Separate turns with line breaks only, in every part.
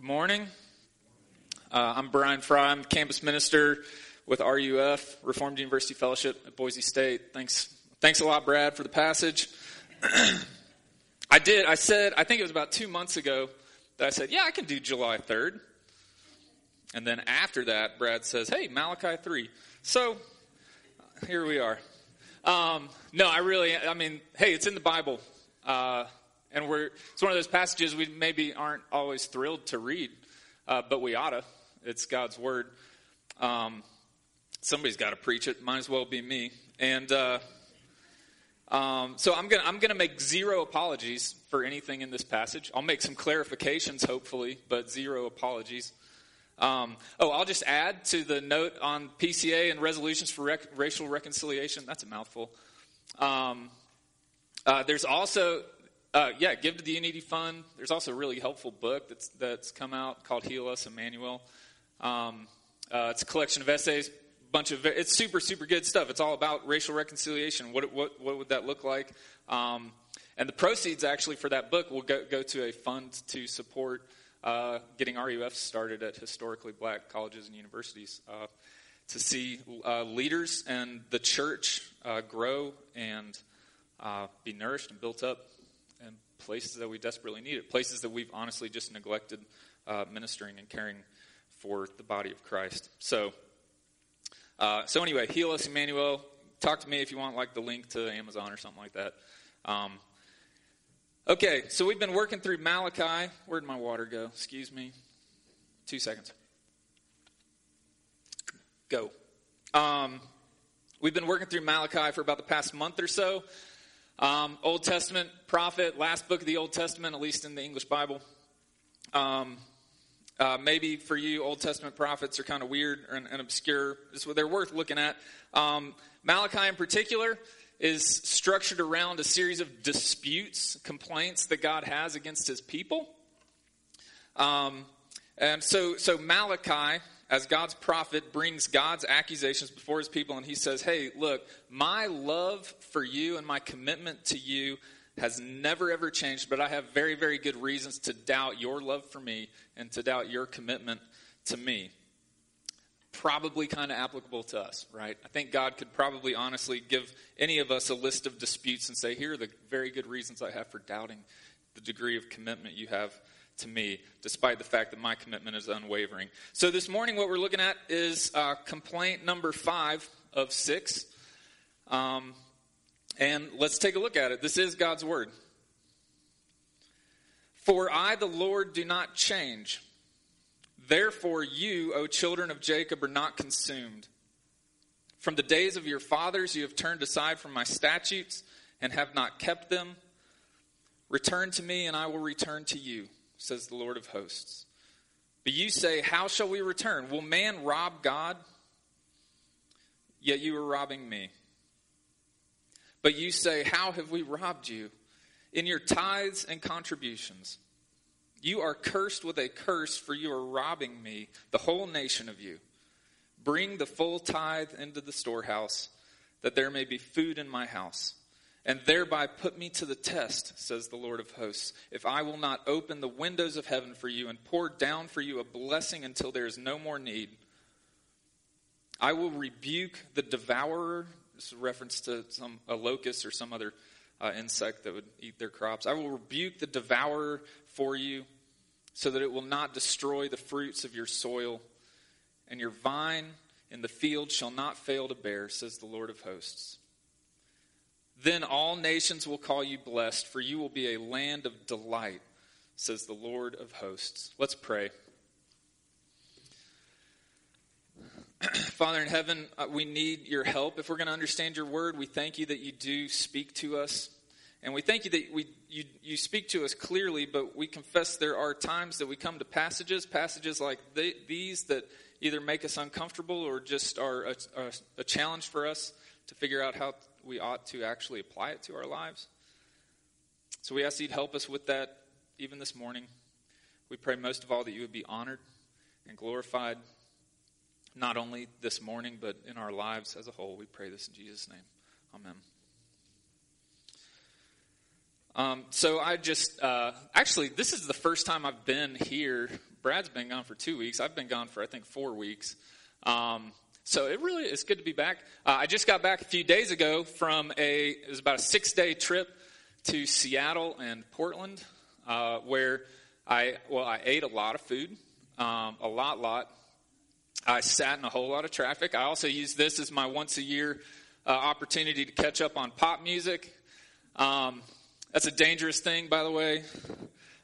Good morning. Uh, I'm Brian Fry. I'm campus minister with RUF, Reformed University Fellowship at Boise State. Thanks, thanks a lot, Brad, for the passage. I did. I said. I think it was about two months ago that I said, "Yeah, I can do July 3rd." And then after that, Brad says, "Hey, Malachi 3." So here we are. Um, no, I really. I mean, hey, it's in the Bible. Uh, and we're, it's one of those passages we maybe aren't always thrilled to read, uh, but we oughta. It's God's word. Um, somebody's got to preach it. Might as well be me. And uh, um, so I'm gonna I'm gonna make zero apologies for anything in this passage. I'll make some clarifications, hopefully, but zero apologies. Um, oh, I'll just add to the note on PCA and resolutions for rec- racial reconciliation. That's a mouthful. Um, uh, there's also uh, yeah, give to the Unity Fund. There's also a really helpful book that's that's come out called Heal Us, Emmanuel. Um, uh, it's a collection of essays, bunch of it's super super good stuff. It's all about racial reconciliation. What what what would that look like? Um, and the proceeds actually for that book will go, go to a fund to support uh, getting RUF started at historically black colleges and universities uh, to see uh, leaders and the church uh, grow and be nourished and built up places that we desperately need it, places that we've honestly just neglected uh, ministering and caring for the body of Christ. So, uh, so anyway, heal us, Emmanuel. Talk to me if you want, like the link to Amazon or something like that. Um, okay, so we've been working through Malachi. Where'd my water go? Excuse me. Two seconds. Go. Um, we've been working through Malachi for about the past month or so. Um, Old Testament prophet, last book of the Old Testament, at least in the English Bible. Um, uh, maybe for you, Old Testament prophets are kind of weird and, and obscure. they're worth looking at. Um, Malachi, in particular, is structured around a series of disputes, complaints that God has against his people. Um, and so, so Malachi as God's prophet, brings God's accusations before his people, and he says, Hey, look, my love for you and my commitment to you has never ever changed, but I have very, very good reasons to doubt your love for me and to doubt your commitment to me. Probably kind of applicable to us, right? I think God could probably honestly give any of us a list of disputes and say, Here are the very good reasons I have for doubting the degree of commitment you have to me, despite the fact that my commitment is unwavering. So, this morning, what we're looking at is uh, complaint number five of six. Um, and let's take a look at it. This is God's word. For I, the Lord, do not change. Therefore, you, O children of Jacob, are not consumed. From the days of your fathers, you have turned aside from my statutes and have not kept them. Return to me, and I will return to you says the Lord of hosts. But you say, How shall we return? Will man rob God? Yet you are robbing me. But you say, How have we robbed you? In your tithes and contributions. You are cursed with a curse, for you are robbing me, the whole nation of you. Bring the full tithe into the storehouse, that there may be food in my house and thereby put me to the test, says the Lord of hosts, if I will not open the windows of heaven for you and pour down for you a blessing until there is no more need. I will rebuke the devourer. This is a reference to some a locust or some other uh, insect that would eat their crops. I will rebuke the devourer for you, so that it will not destroy the fruits of your soil, and your vine in the field shall not fail to bear, says the Lord of hosts. Then all nations will call you blessed, for you will be a land of delight, says the Lord of hosts. Let's pray. Father in heaven, uh, we need your help. If we're going to understand your word, we thank you that you do speak to us. And we thank you that we, you, you speak to us clearly, but we confess there are times that we come to passages, passages like these that either make us uncomfortable or just are a, a, a challenge for us to figure out how we ought to actually apply it to our lives. So we ask you to help us with that even this morning. We pray most of all that you would be honored and glorified, not only this morning, but in our lives as a whole. We pray this in Jesus' name. Amen. Um, so I just, uh, actually, this is the first time I've been here Brad's been gone for two weeks. I've been gone for, I think, four weeks. Um, so it really is good to be back. Uh, I just got back a few days ago from a, it was about a six day trip to Seattle and Portland, uh, where I, well, I ate a lot of food, um, a lot, lot. I sat in a whole lot of traffic. I also used this as my once a year uh, opportunity to catch up on pop music. Um, that's a dangerous thing, by the way.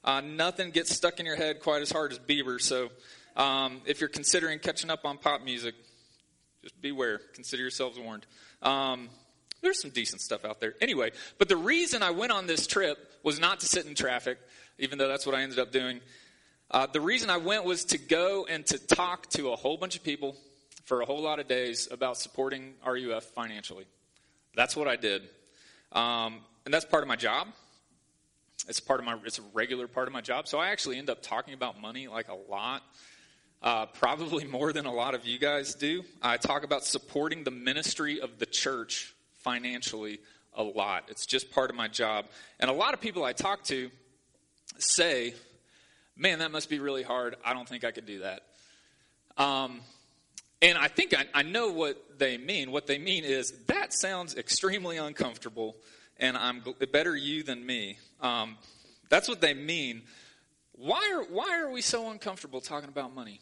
Uh, nothing gets stuck in your head quite as hard as Bieber. So um, if you're considering catching up on pop music, just beware. Consider yourselves warned. Um, there's some decent stuff out there. Anyway, but the reason I went on this trip was not to sit in traffic, even though that's what I ended up doing. Uh, the reason I went was to go and to talk to a whole bunch of people for a whole lot of days about supporting RUF financially. That's what I did. Um, and that's part of my job. It's part of my. It's a regular part of my job. So I actually end up talking about money like a lot. Uh, probably more than a lot of you guys do. I talk about supporting the ministry of the church financially a lot. It's just part of my job. And a lot of people I talk to say, man, that must be really hard. I don't think I could do that. Um, and I think I, I, know what they mean. What they mean is that sounds extremely uncomfortable, and I'm better you than me. Um, that's what they mean. Why are why are we so uncomfortable talking about money?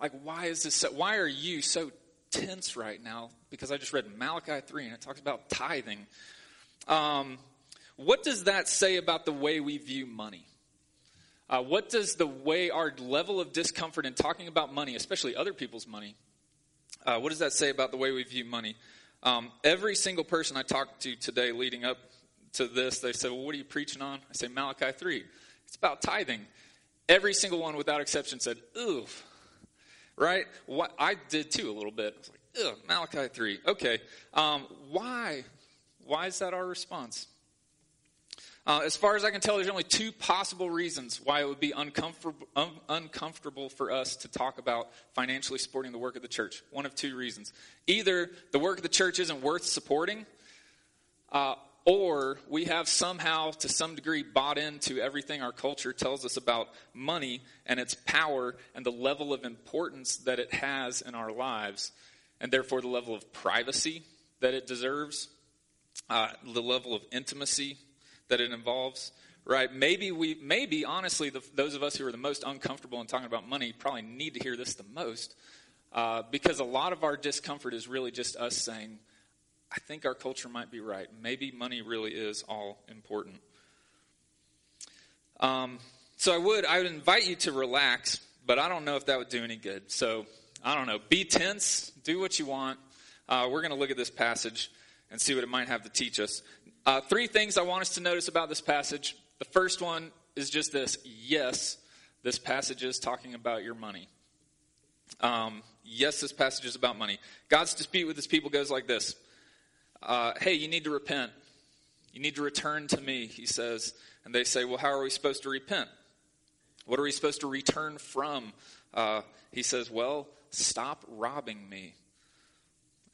Like, why is this? So, why are you so tense right now? Because I just read Malachi three, and it talks about tithing. Um, what does that say about the way we view money? Uh, what does the way our level of discomfort in talking about money, especially other people's money, uh, what does that say about the way we view money? Um, every single person I talked to today leading up to this, they said, Well, what are you preaching on? I say, Malachi 3. It's about tithing. Every single one without exception said, Ooh, right? What, I did too a little bit. I was like, Ugh, Malachi 3. Okay. Um, why? Why is that our response? Uh, as far as I can tell, there's only two possible reasons why it would be uncomfortable, un- uncomfortable for us to talk about financially supporting the work of the church. One of two reasons. Either the work of the church isn't worth supporting, uh, or we have somehow, to some degree, bought into everything our culture tells us about money and its power and the level of importance that it has in our lives, and therefore the level of privacy that it deserves, uh, the level of intimacy that it involves, right? Maybe we, maybe honestly, the, those of us who are the most uncomfortable in talking about money probably need to hear this the most, uh, because a lot of our discomfort is really just us saying, I think our culture might be right. Maybe money really is all important. Um, so I would, I would invite you to relax, but I don't know if that would do any good. So I don't know. Be tense. Do what you want. Uh, we're going to look at this passage and see what it might have to teach us. Uh, three things I want us to notice about this passage. The first one is just this yes, this passage is talking about your money. Um, yes, this passage is about money. God's dispute with his people goes like this uh, Hey, you need to repent. You need to return to me, he says. And they say, Well, how are we supposed to repent? What are we supposed to return from? Uh, he says, Well, stop robbing me.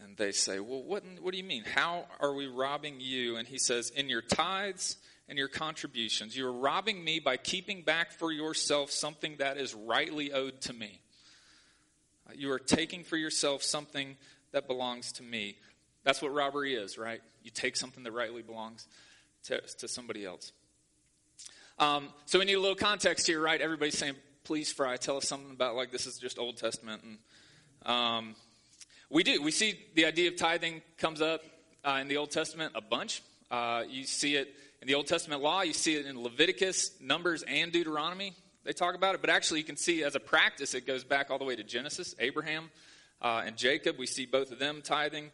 And they say, Well, what, what do you mean? How are we robbing you? And he says, In your tithes and your contributions. You are robbing me by keeping back for yourself something that is rightly owed to me. You are taking for yourself something that belongs to me. That's what robbery is, right? You take something that rightly belongs to, to somebody else. Um, so we need a little context here, right? Everybody's saying, please, Fry, tell us something about like this is just Old Testament. And um, we do. We see the idea of tithing comes up uh, in the Old Testament a bunch. Uh, you see it in the Old Testament law. You see it in Leviticus, Numbers, and Deuteronomy. They talk about it, but actually, you can see as a practice, it goes back all the way to Genesis, Abraham, uh, and Jacob. We see both of them tithing.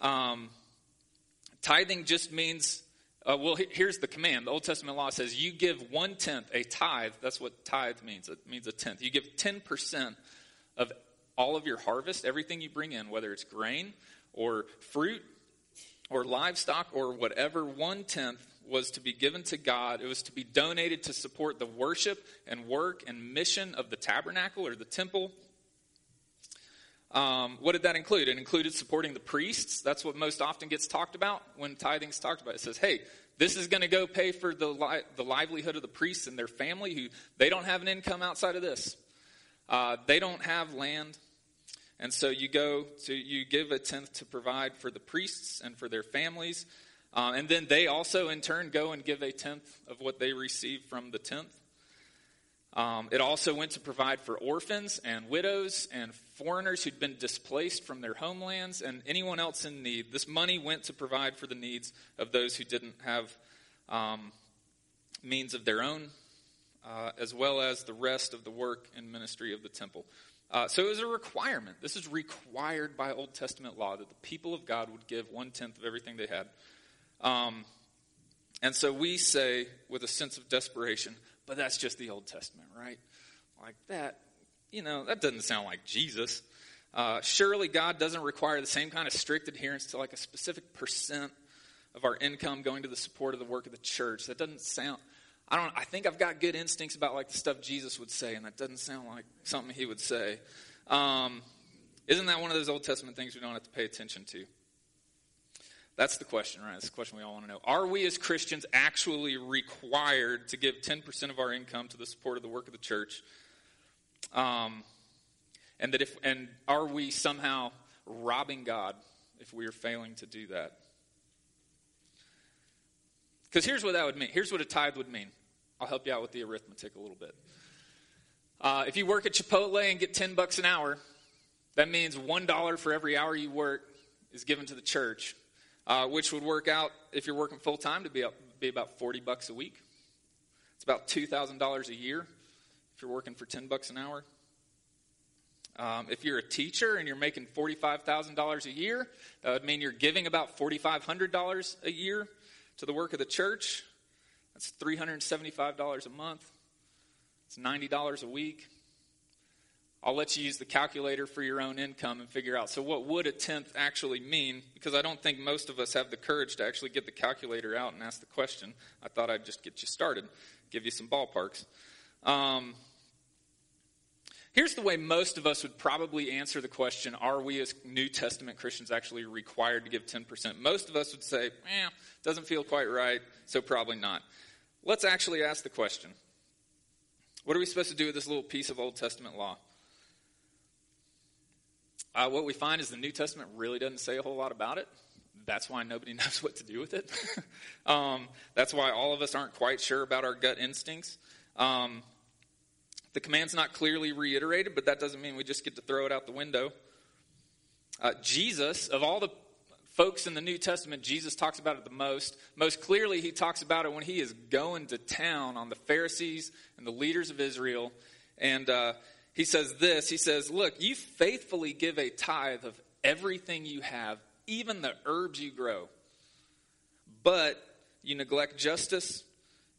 Um, tithing just means, uh, well, here's the command. The Old Testament law says you give one tenth, a tithe. That's what tithe means. It means a tenth. You give 10% of all of your harvest, everything you bring in, whether it's grain or fruit or livestock or whatever, one tenth was to be given to God. It was to be donated to support the worship and work and mission of the tabernacle or the temple. Um, what did that include? It included supporting the priests. That's what most often gets talked about when tithing's talked about. It says, hey, this is going to go pay for the, li- the livelihood of the priests and their family who they don't have an income outside of this. Uh, they don't have land. And so you go to, you give a tenth to provide for the priests and for their families. Uh, and then they also, in turn, go and give a tenth of what they receive from the tenth. Um, it also went to provide for orphans and widows and foreigners who'd been displaced from their homelands and anyone else in need. This money went to provide for the needs of those who didn't have um, means of their own, uh, as well as the rest of the work and ministry of the temple. Uh, so it was a requirement. This is required by Old Testament law that the people of God would give one tenth of everything they had. Um, and so we say, with a sense of desperation, but that's just the Old Testament, right? Like that, you know, that doesn't sound like Jesus. Uh, surely God doesn't require the same kind of strict adherence to like a specific percent of our income going to the support of the work of the church. That doesn't sound. I don't. I think I've got good instincts about like the stuff Jesus would say, and that doesn't sound like something he would say. Um, isn't that one of those Old Testament things we don't have to pay attention to? That's the question, right? That's the question we all want to know. Are we as Christians actually required to give 10% of our income to the support of the work of the church? Um, and that if and are we somehow robbing God if we are failing to do that? Because here's what that would mean. Here's what a tithe would mean. I'll help you out with the arithmetic a little bit. Uh, if you work at Chipotle and get 10 bucks an hour, that means $1 for every hour you work is given to the church uh, which would work out if you're working full time to be, up, be about 40 bucks a week. It's about $2,000 a year if you're working for 10 bucks an hour. Um, if you're a teacher and you're making $45,000 a year, that would mean you're giving about $4,500 a year to the work of the church. That's $375 a month. It's $90 a week. I'll let you use the calculator for your own income and figure out. So, what would a tenth actually mean? Because I don't think most of us have the courage to actually get the calculator out and ask the question. I thought I'd just get you started, give you some ballparks. Um, here's the way most of us would probably answer the question Are we as New Testament Christians actually required to give 10%? Most of us would say, Eh, doesn't feel quite right, so probably not. Let's actually ask the question What are we supposed to do with this little piece of Old Testament law? Uh, what we find is the New Testament really doesn't say a whole lot about it. That's why nobody knows what to do with it. um, that's why all of us aren't quite sure about our gut instincts. Um, the command's not clearly reiterated, but that doesn't mean we just get to throw it out the window. Uh, Jesus, of all the folks in the New Testament, Jesus talks about it the most. Most clearly, he talks about it when he is going to town on the Pharisees and the leaders of Israel. And uh, he says this He says, Look, you faithfully give a tithe of everything you have, even the herbs you grow. But you neglect justice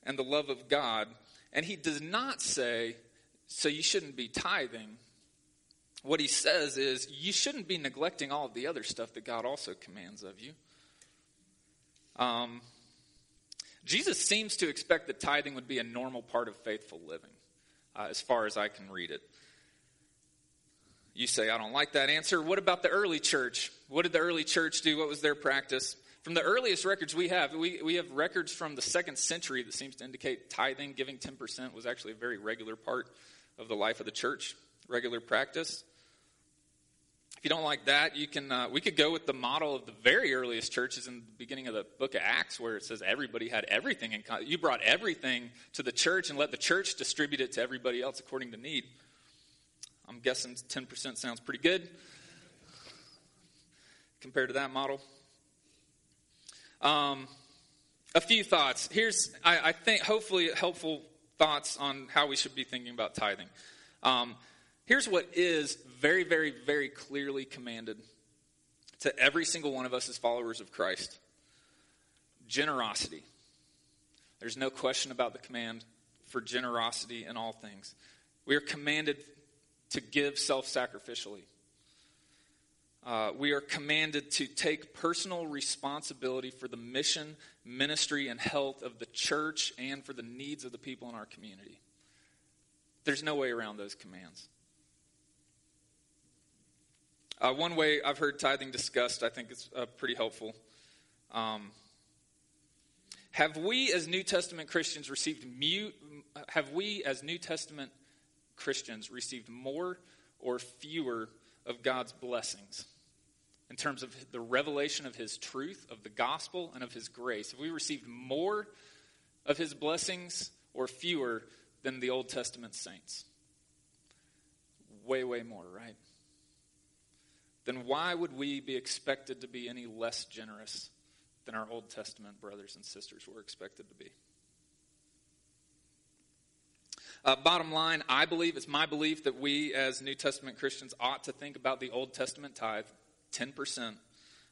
and the love of God. And he does not say, So you shouldn't be tithing. What he says is, You shouldn't be neglecting all of the other stuff that God also commands of you. Um, Jesus seems to expect that tithing would be a normal part of faithful living, uh, as far as I can read it. You say, I don't like that answer. What about the early church? What did the early church do? What was their practice? From the earliest records we have, we, we have records from the second century that seems to indicate tithing, giving 10%, was actually a very regular part of the life of the church, regular practice. If you don't like that, you can. Uh, we could go with the model of the very earliest churches in the beginning of the book of Acts, where it says everybody had everything in. You brought everything to the church and let the church distribute it to everybody else according to need. I'm guessing 10% sounds pretty good compared to that model. Um, a few thoughts. Here's, I, I, think, hopefully helpful thoughts on how we should be thinking about tithing. Um, here's what is very, very, very clearly commanded to every single one of us as followers of Christ generosity. There's no question about the command for generosity in all things. We are commanded to give self sacrificially. Uh, we are commanded to take personal responsibility for the mission, ministry, and health of the church and for the needs of the people in our community. There's no way around those commands. Uh, one way I've heard tithing discussed, I think is uh, pretty helpful. Um, have we as New Testament Christians received mute, have we as New Testament Christians received more or fewer of God's blessings in terms of the revelation of his truth, of the gospel, and of his grace? Have we received more of his blessings or fewer than the Old Testament saints? Way, way more, right? Then why would we be expected to be any less generous than our Old Testament brothers and sisters were expected to be? Uh, bottom line, I believe, it's my belief that we as New Testament Christians ought to think about the Old Testament tithe, 10%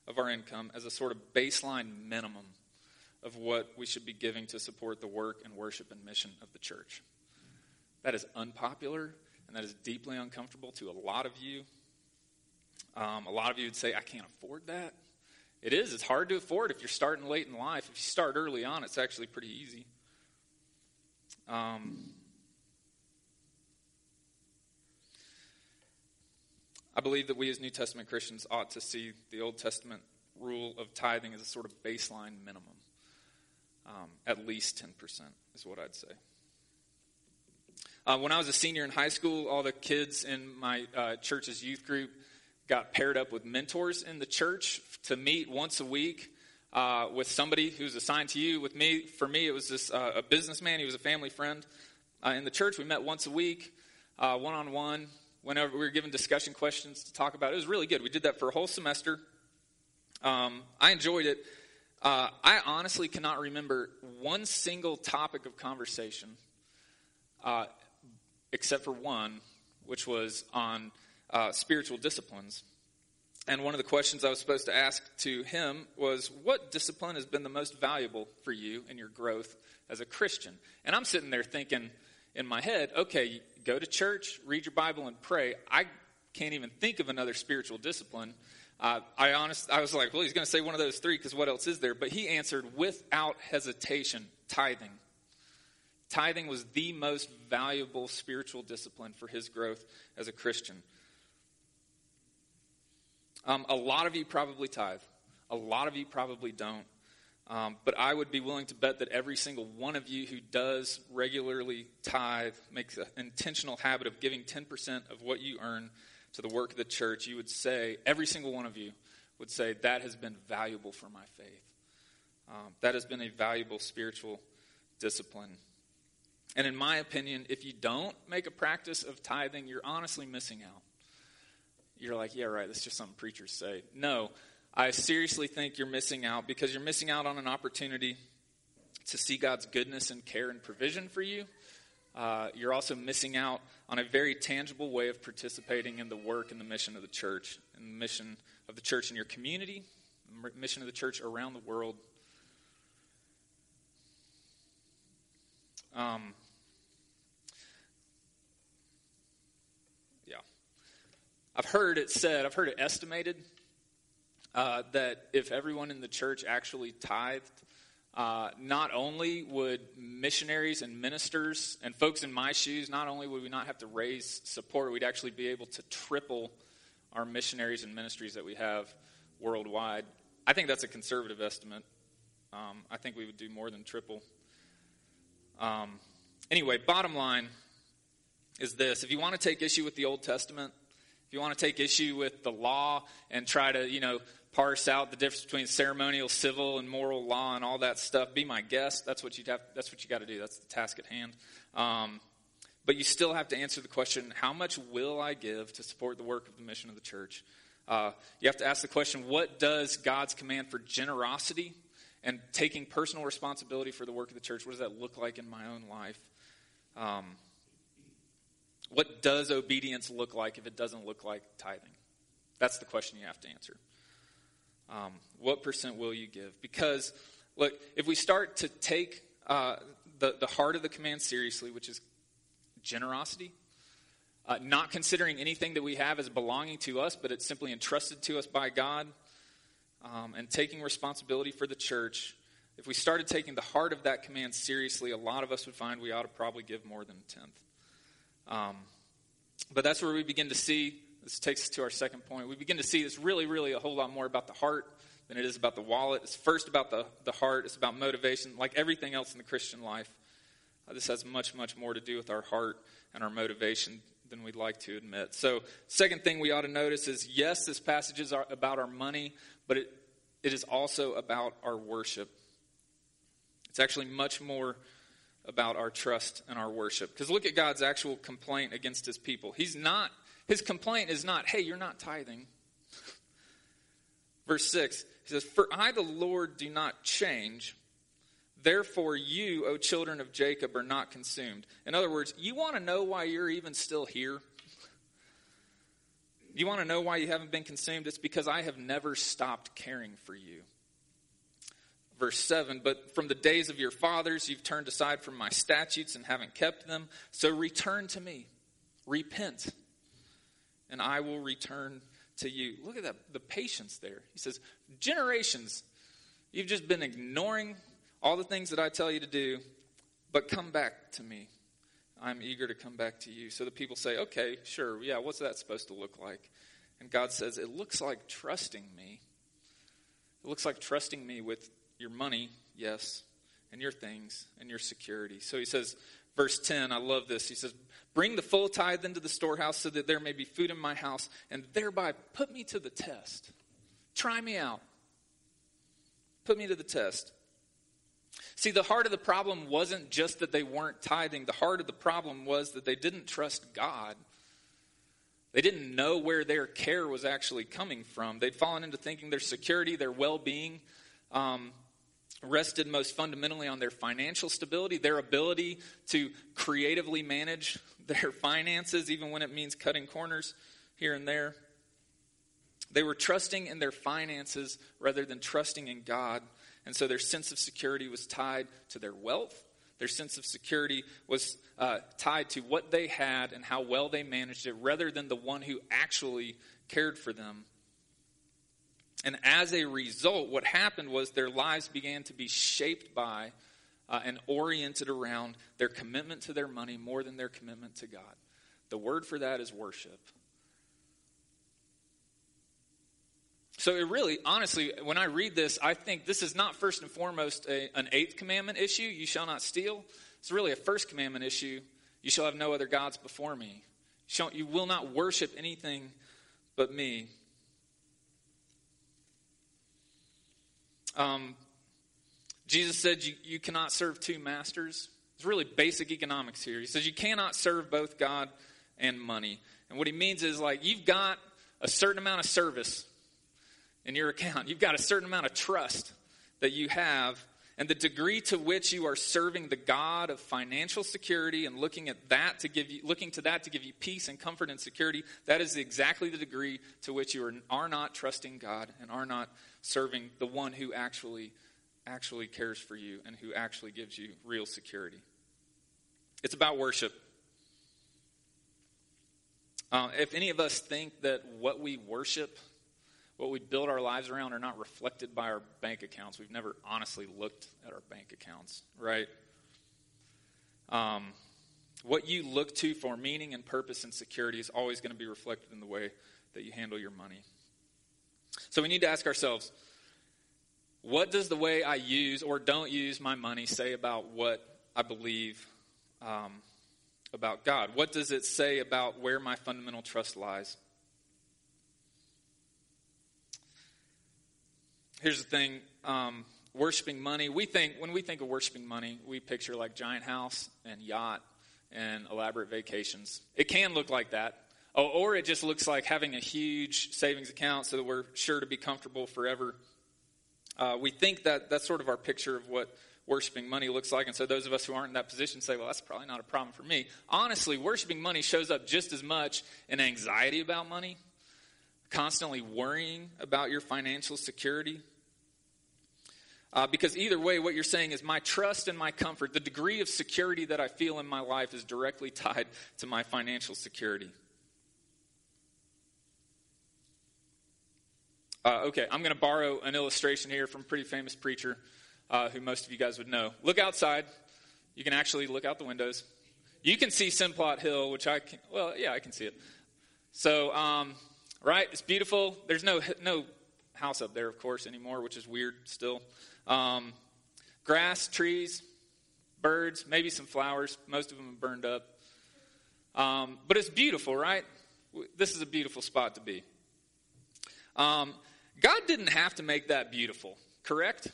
of our income, as a sort of baseline minimum of what we should be giving to support the work and worship and mission of the church. That is unpopular and that is deeply uncomfortable to a lot of you. Um, a lot of you would say, I can't afford that. It is. It's hard to afford if you're starting late in life. If you start early on, it's actually pretty easy. Um, I believe that we as New Testament Christians ought to see the Old Testament rule of tithing as a sort of baseline minimum. Um, at least 10% is what I'd say. Uh, when I was a senior in high school, all the kids in my uh, church's youth group got paired up with mentors in the church to meet once a week uh, with somebody who's assigned to you. With me, for me, it was this uh, a businessman. He was a family friend uh, in the church. We met once a week, one on one. Whenever we were given discussion questions to talk about, it was really good. We did that for a whole semester. Um, I enjoyed it. Uh, I honestly cannot remember one single topic of conversation, uh, except for one, which was on uh, spiritual disciplines. And one of the questions I was supposed to ask to him was, What discipline has been the most valuable for you in your growth as a Christian? And I'm sitting there thinking in my head, okay, go to church, read your Bible, and pray. I can't even think of another spiritual discipline. Uh, I honest, I was like, well, he's going to say one of those three because what else is there? But he answered without hesitation, tithing. Tithing was the most valuable spiritual discipline for his growth as a Christian. Um, a lot of you probably tithe. A lot of you probably don't. Um, but I would be willing to bet that every single one of you who does regularly tithe makes an intentional habit of giving 10% of what you earn to the work of the church. You would say, every single one of you would say, that has been valuable for my faith. Um, that has been a valuable spiritual discipline. And in my opinion, if you don't make a practice of tithing, you're honestly missing out you're like, yeah, right, that's just something preachers say. No, I seriously think you're missing out because you're missing out on an opportunity to see God's goodness and care and provision for you. Uh, you're also missing out on a very tangible way of participating in the work and the mission of the church, and the mission of the church in your community, the mission of the church around the world. Um, yeah. I've heard it said, I've heard it estimated uh, that if everyone in the church actually tithed, uh, not only would missionaries and ministers and folks in my shoes, not only would we not have to raise support, we'd actually be able to triple our missionaries and ministries that we have worldwide. I think that's a conservative estimate. Um, I think we would do more than triple. Um, anyway, bottom line is this if you want to take issue with the Old Testament, if you want to take issue with the law and try to, you know, parse out the difference between ceremonial, civil, and moral law and all that stuff, be my guest. That's what you'd have. That's what you got to do. That's the task at hand. Um, but you still have to answer the question: How much will I give to support the work of the mission of the church? Uh, you have to ask the question: What does God's command for generosity and taking personal responsibility for the work of the church? What does that look like in my own life? Um, what does obedience look like if it doesn't look like tithing? That's the question you have to answer. Um, what percent will you give? Because, look, if we start to take uh, the, the heart of the command seriously, which is generosity, uh, not considering anything that we have as belonging to us, but it's simply entrusted to us by God, um, and taking responsibility for the church, if we started taking the heart of that command seriously, a lot of us would find we ought to probably give more than a tenth. Um, but that's where we begin to see this takes us to our second point. We begin to see this really, really a whole lot more about the heart than it is about the wallet. It's first about the, the heart, it's about motivation. Like everything else in the Christian life, uh, this has much, much more to do with our heart and our motivation than we'd like to admit. So, second thing we ought to notice is yes, this passage is about our money, but it, it is also about our worship. It's actually much more about our trust and our worship. Because look at God's actual complaint against his people. He's not, his complaint is not, hey, you're not tithing. Verse 6, he says, For I, the Lord, do not change. Therefore, you, O children of Jacob, are not consumed. In other words, you want to know why you're even still here? You want to know why you haven't been consumed? It's because I have never stopped caring for you. Verse 7 But from the days of your fathers, you've turned aside from my statutes and haven't kept them. So return to me, repent, and I will return to you. Look at that, the patience there. He says, Generations, you've just been ignoring all the things that I tell you to do, but come back to me. I'm eager to come back to you. So the people say, okay, sure, yeah, what's that supposed to look like? And God says, it looks like trusting me. It looks like trusting me with your money, yes, and your things and your security. So he says, verse 10, I love this. He says, Bring the full tithe into the storehouse so that there may be food in my house, and thereby put me to the test. Try me out. Put me to the test. See, the heart of the problem wasn't just that they weren't tithing, the heart of the problem was that they didn't trust God. They didn't know where their care was actually coming from. They'd fallen into thinking their security, their well being, um, rested most fundamentally on their financial stability, their ability to creatively manage their finances, even when it means cutting corners here and there. They were trusting in their finances rather than trusting in God and so their sense of security was tied to their wealth. Their sense of security was uh, tied to what they had and how well they managed it rather than the one who actually cared for them. And as a result, what happened was their lives began to be shaped by uh, and oriented around their commitment to their money more than their commitment to God. The word for that is worship. So it really, honestly, when I read this, I think this is not first and foremost a, an eighth commandment issue, you shall not steal. It's really a first commandment issue, you shall have no other gods before me. You, shall, you will not worship anything but me. Um, Jesus said you, you cannot serve two masters. It's really basic economics here. He says you cannot serve both God and money. And what he means is like you've got a certain amount of service in your account. You've got a certain amount of trust that you have, and the degree to which you are serving the God of financial security and looking at that to give you, looking to that to give you peace and comfort and security, that is exactly the degree to which you are, are not trusting God and are not serving the one who actually actually cares for you and who actually gives you real security. It's about worship. Uh, if any of us think that what we worship what we build our lives around are not reflected by our bank accounts. We've never honestly looked at our bank accounts, right? Um, what you look to for meaning and purpose and security is always going to be reflected in the way that you handle your money. So we need to ask ourselves what does the way I use or don't use my money say about what I believe um, about God? What does it say about where my fundamental trust lies? Here's the thing um, worshiping money we think when we think of worshiping money we picture like giant house and yacht and elaborate vacations. It can look like that. Or it just looks like having a huge savings account so that we're sure to be comfortable forever. Uh, we think that that's sort of our picture of what worshiping money looks like. And so those of us who aren't in that position say well that's probably not a problem for me. Honestly worshiping money shows up just as much in anxiety about money constantly worrying about your financial security. Uh, because either way, what you're saying is my trust and my comfort, the degree of security that I feel in my life is directly tied to my financial security. Uh, okay, I'm going to borrow an illustration here from a pretty famous preacher uh, who most of you guys would know. Look outside. You can actually look out the windows. You can see Simplot Hill, which I can, well, yeah, I can see it. So, um, right, it's beautiful. There's no no house up there, of course, anymore, which is weird still. Um, grass, trees, birds, maybe some flowers. Most of them burned up. Um, but it's beautiful, right? This is a beautiful spot to be. Um, God didn't have to make that beautiful, correct?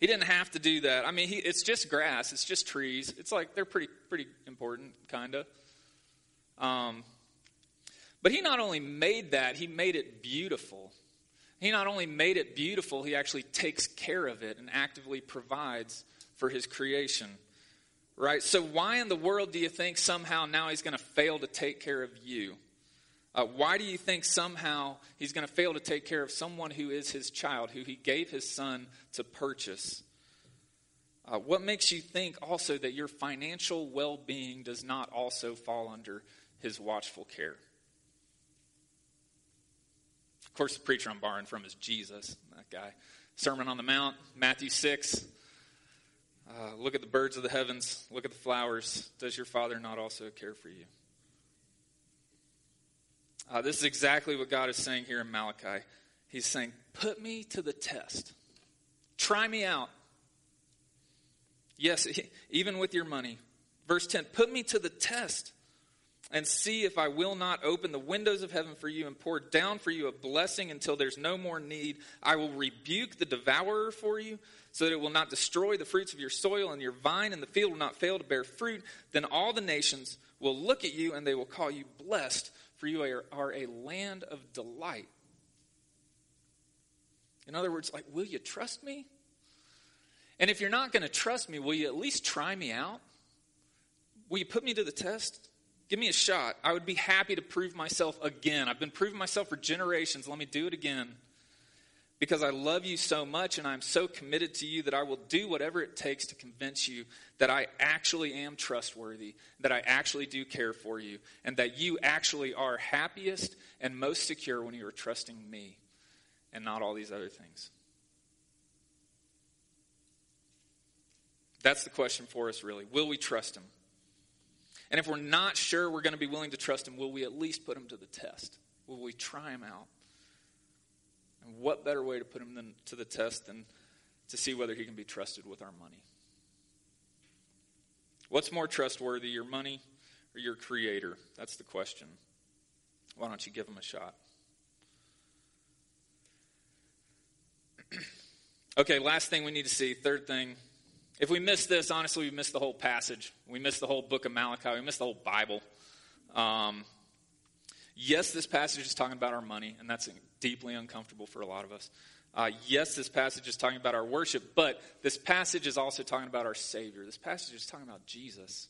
He didn't have to do that. I mean, he, it's just grass. It's just trees. It's like they're pretty pretty important, kind of. Um, but he not only made that, he made it beautiful. He not only made it beautiful, he actually takes care of it and actively provides for his creation. Right? So, why in the world do you think somehow now he's going to fail to take care of you? Uh, why do you think somehow he's going to fail to take care of someone who is his child, who he gave his son to purchase? Uh, what makes you think also that your financial well being does not also fall under his watchful care? Of course, the preacher I'm borrowing from is Jesus, that guy. Sermon on the Mount, Matthew 6. Uh, look at the birds of the heavens, look at the flowers. Does your Father not also care for you? Uh, this is exactly what God is saying here in Malachi. He's saying, Put me to the test. Try me out. Yes, even with your money. Verse 10 Put me to the test and see if I will not open the windows of heaven for you and pour down for you a blessing until there's no more need. I will rebuke the devourer for you so that it will not destroy the fruits of your soil and your vine and the field will not fail to bear fruit. Then all the nations will look at you and they will call you blessed for you are, a land of delight. In other words, like, will you trust me? And if you're not going to trust me, will you at least try me out? Will you put me to the test? Give me a shot. I would be happy to prove myself again. I've been proving myself for generations. Let me do it again because I love you so much and I'm so committed to you that I will do whatever it takes to convince you that I actually am trustworthy, that I actually do care for you, and that you actually are happiest and most secure when you are trusting me and not all these other things. That's the question for us, really. Will we trust him? And if we're not sure we're going to be willing to trust him, will we at least put him to the test? Will we try him out? And what better way to put him than, to the test than to see whether he can be trusted with our money? What's more trustworthy, your money or your creator? That's the question. Why don't you give him a shot? okay, last thing we need to see. Third thing. If we miss this, honestly, we miss the whole passage. We miss the whole book of Malachi. We miss the whole Bible. Um, yes, this passage is talking about our money, and that's deeply uncomfortable for a lot of us. Uh, yes, this passage is talking about our worship, but this passage is also talking about our Savior. This passage is talking about Jesus.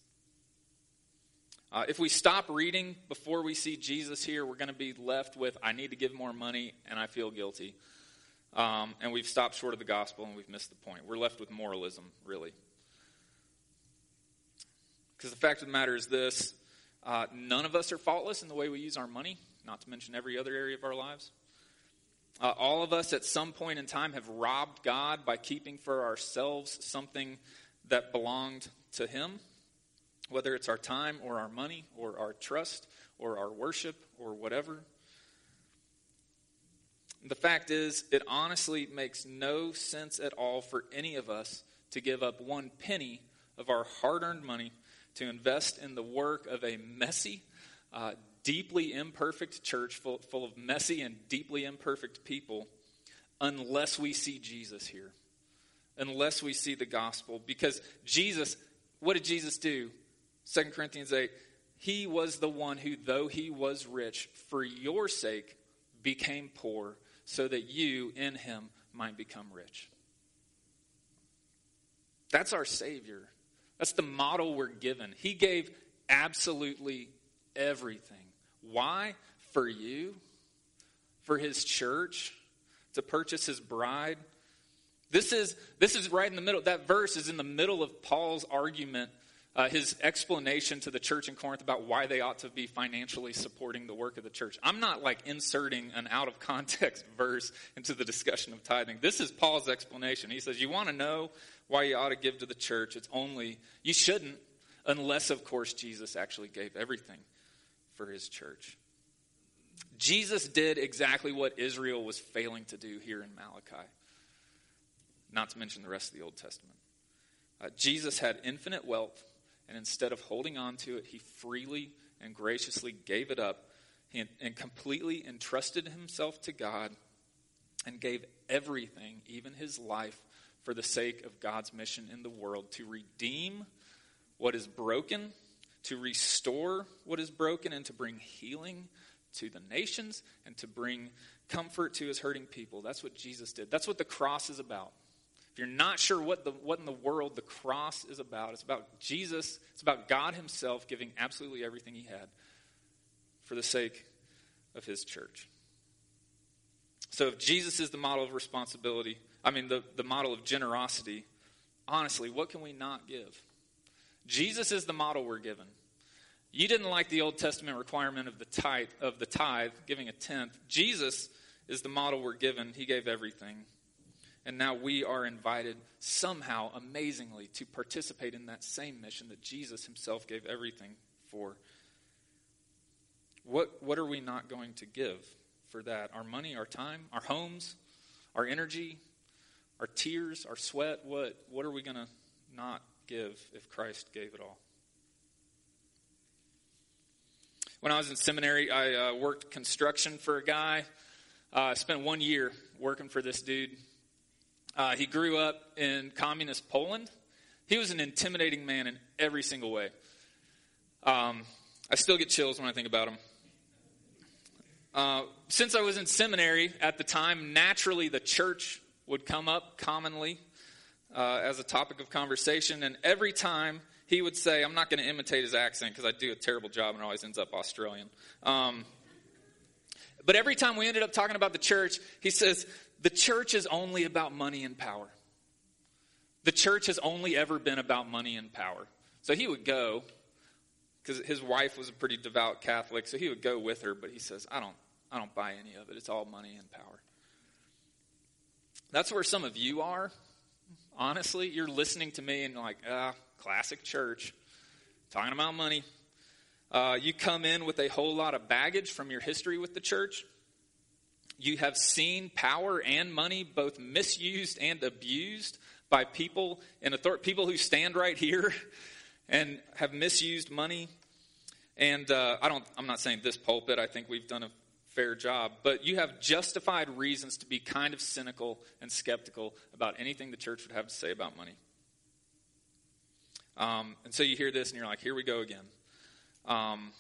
Uh, if we stop reading before we see Jesus here, we're going to be left with, I need to give more money and I feel guilty. Um, and we've stopped short of the gospel and we've missed the point. We're left with moralism, really. Because the fact of the matter is this uh, none of us are faultless in the way we use our money, not to mention every other area of our lives. Uh, all of us at some point in time have robbed God by keeping for ourselves something that belonged to Him, whether it's our time or our money or our trust or our worship or whatever. The fact is, it honestly makes no sense at all for any of us to give up one penny of our hard earned money to invest in the work of a messy, uh, deeply imperfect church full, full of messy and deeply imperfect people unless we see Jesus here, unless we see the gospel. Because Jesus, what did Jesus do? 2 Corinthians 8, he was the one who, though he was rich, for your sake became poor, so that you in him might become rich. That's our Savior. That's the model we're given. He gave absolutely everything. Why? For you, for his church, to purchase his bride. This is, this is right in the middle. That verse is in the middle of Paul's argument, uh, his explanation to the church in Corinth about why they ought to be financially supporting the work of the church. I'm not like inserting an out of context verse into the discussion of tithing. This is Paul's explanation. He says, You want to know why you ought to give to the church? It's only, you shouldn't, unless, of course, Jesus actually gave everything for his church. Jesus did exactly what Israel was failing to do here in Malachi, not to mention the rest of the Old Testament. Uh, Jesus had infinite wealth, and instead of holding on to it, he freely and graciously gave it up and, completely entrusted himself to God and gave everything, even his life, for the sake of God's mission in the world to redeem what is broken, to restore what is broken, and to bring healing to the nations and to bring comfort to his hurting people. That's what Jesus did. That's what the cross is about. If you're not sure what, the, what in the world the cross is about, it's about Jesus, it's about God Himself giving absolutely everything He had for the sake of His church. So if Jesus is the model of responsibility, I mean, the, the model of generosity, honestly, what can we not give? Jesus is the model we're given. You didn't like the Old Testament requirement of the tithe, of the tithe, giving a tenth. Jesus is the model we're given. He gave everything. And now we are invited somehow, amazingly, to participate in that same mission that Jesus himself gave everything for. What, what are we not going to give for that? Our money, our time, our homes, our energy, our tears, our sweat? What, what are we going to not give if Christ gave it all? When I was in seminary, I uh, worked construction for a guy. Uh, I spent one year working for this dude. Uh, he grew up in communist Poland. He was an intimidating man in every single way. Um, I still get chills when I think about him. Uh, since I was in seminary at the time, naturally the church would come up commonly uh, as a topic of conversation. And every time he would say, I'm not going to imitate his accent because I do a terrible job and it always ends up Australian. Um, but every time we ended up talking about the church, he says, the church is only about money and power. The church has only ever been about money and power. So he would go, because his wife was a pretty devout Catholic, so he would go with her, but he says, I don't, I don't buy any of it. It's all money and power. That's where some of you are. Honestly, you're listening to me and like, ah, classic church, talking about money. Uh, you come in with a whole lot of baggage from your history with the church. You have seen power and money both misused and abused by people in authority, people who stand right here and have misused money. And uh, I don't, I'm not saying this pulpit. I think we've done a fair job. But you have justified reasons to be kind of cynical and skeptical about anything the church would have to say about money. Um, and so you hear this and you're like, here we go again. Um,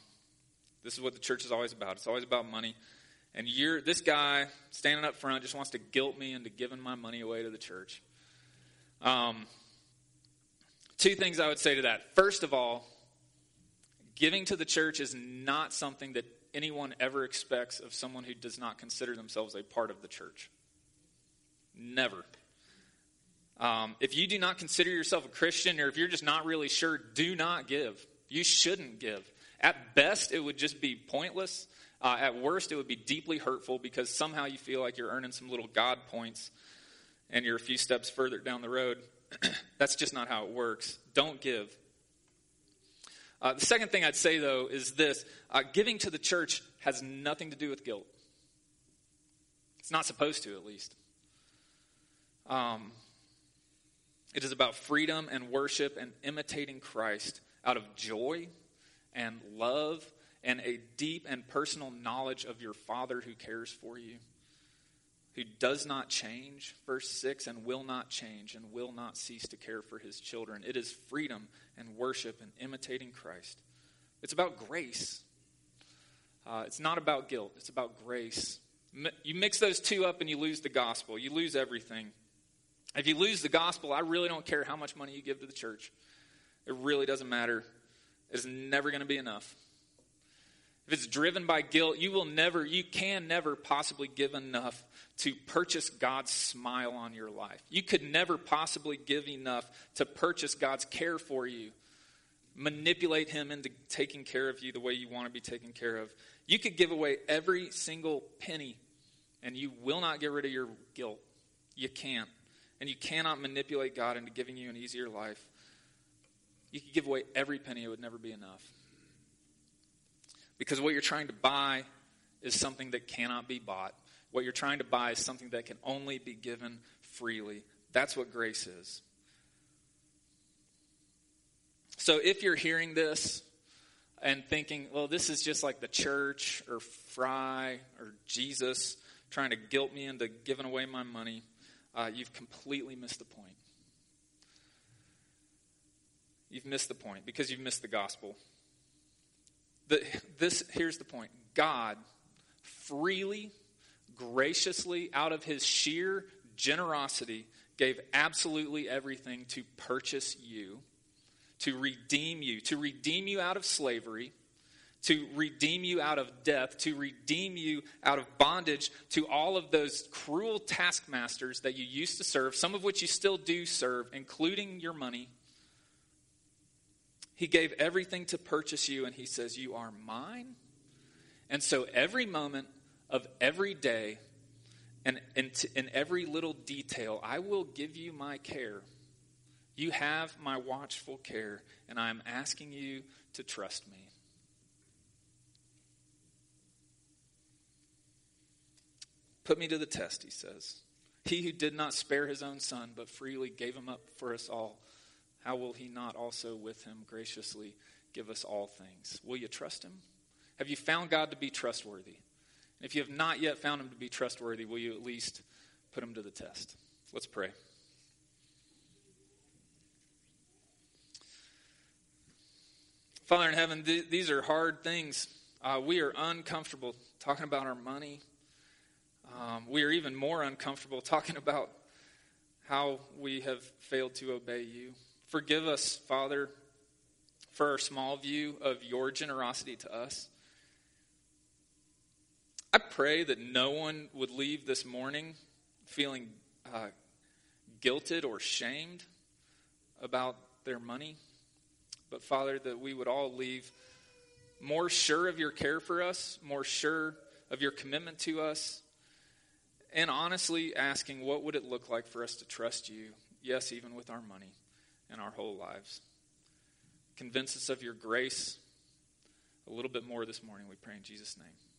this is what the church is always about. It's always about money. And you're this guy standing up front just wants to guilt me into giving my money away to the church. Um, two things I would say to that. First of all, giving to the church is not something that anyone ever expects of someone who does not consider themselves a part of the church. Never. Um, if you do not consider yourself a Christian, or if you're just not really sure, do not give. You shouldn't give. At best, it would just be pointless uh, at worst, it would be deeply hurtful because somehow you feel like you're earning some little God points and you're a few steps further down the road. That's just not how it works. Don't give. Uh, the second thing I'd say, though, is this uh, giving to the church has nothing to do with guilt. It's not supposed to, at least. Um, it is about freedom and worship and imitating Christ out of joy and love and a deep and personal knowledge of your Father who cares for you, who does not change, verse 6, and will not change and will not cease to care for his children. It is freedom and worship and imitating Christ. It's about grace. Uh, it's not about guilt, it's about grace. You mix those two up and you lose the gospel, you lose everything. If you lose the gospel, I really don't care how much money you give to the church. It really doesn't matter. It's never going to be enough. If it's driven by guilt, you will never, you can never possibly give enough to purchase God's smile on your life. You could never possibly give enough to purchase God's care for you, manipulate Him into taking care of you the way you want to be taken care of. You could give away every single penny, and you will not get rid of your guilt. You can't. And you cannot manipulate God into giving you an easier life. You could give away every penny, it would never be enough. Because what you're trying to buy is something that cannot be bought. What you're trying to buy is something that can only be given freely. That's what grace is. So if you're hearing this and thinking, well, this is just like the church or Fry or Jesus trying to guilt me into giving away my money, uh, you've completely missed the point. You've missed the point because you've missed the gospel. The, this here's the point. God freely, graciously, out of his sheer generosity, gave absolutely everything to purchase you, to redeem you, to redeem you out of slavery, to redeem you out of death, to redeem you out of bondage to all of those cruel taskmasters that you used to serve, some of which you still do serve, including your money. He gave everything to purchase you, and He says, You are mine. And so every moment of every day and in, every little detail, I will give you my care. You have my watchful care, and I am asking you to trust me. Put me to the test, he says. He who did not spare his own son, but freely gave him up for us all, how will he not also with him graciously give us all things? Will you trust him? Have you found God to be trustworthy? And if you have not yet found him to be trustworthy, will you at least put him to the test? Let's pray. Father in heaven, th- these are hard things. Uh, we are uncomfortable talking about our money. Um, we are even more uncomfortable talking about how we have failed to obey you. Forgive us, Father, for our small view of your generosity to us. I pray that no one would leave this morning feeling uh, guilted or shamed about their money. But, Father, that we would all leave more sure of your care for us, more sure of your commitment to us, and honestly asking what would it look like for us to trust you, yes, even with our money and our whole lives. Convince us of your grace a little bit more this morning, we pray in Jesus' name.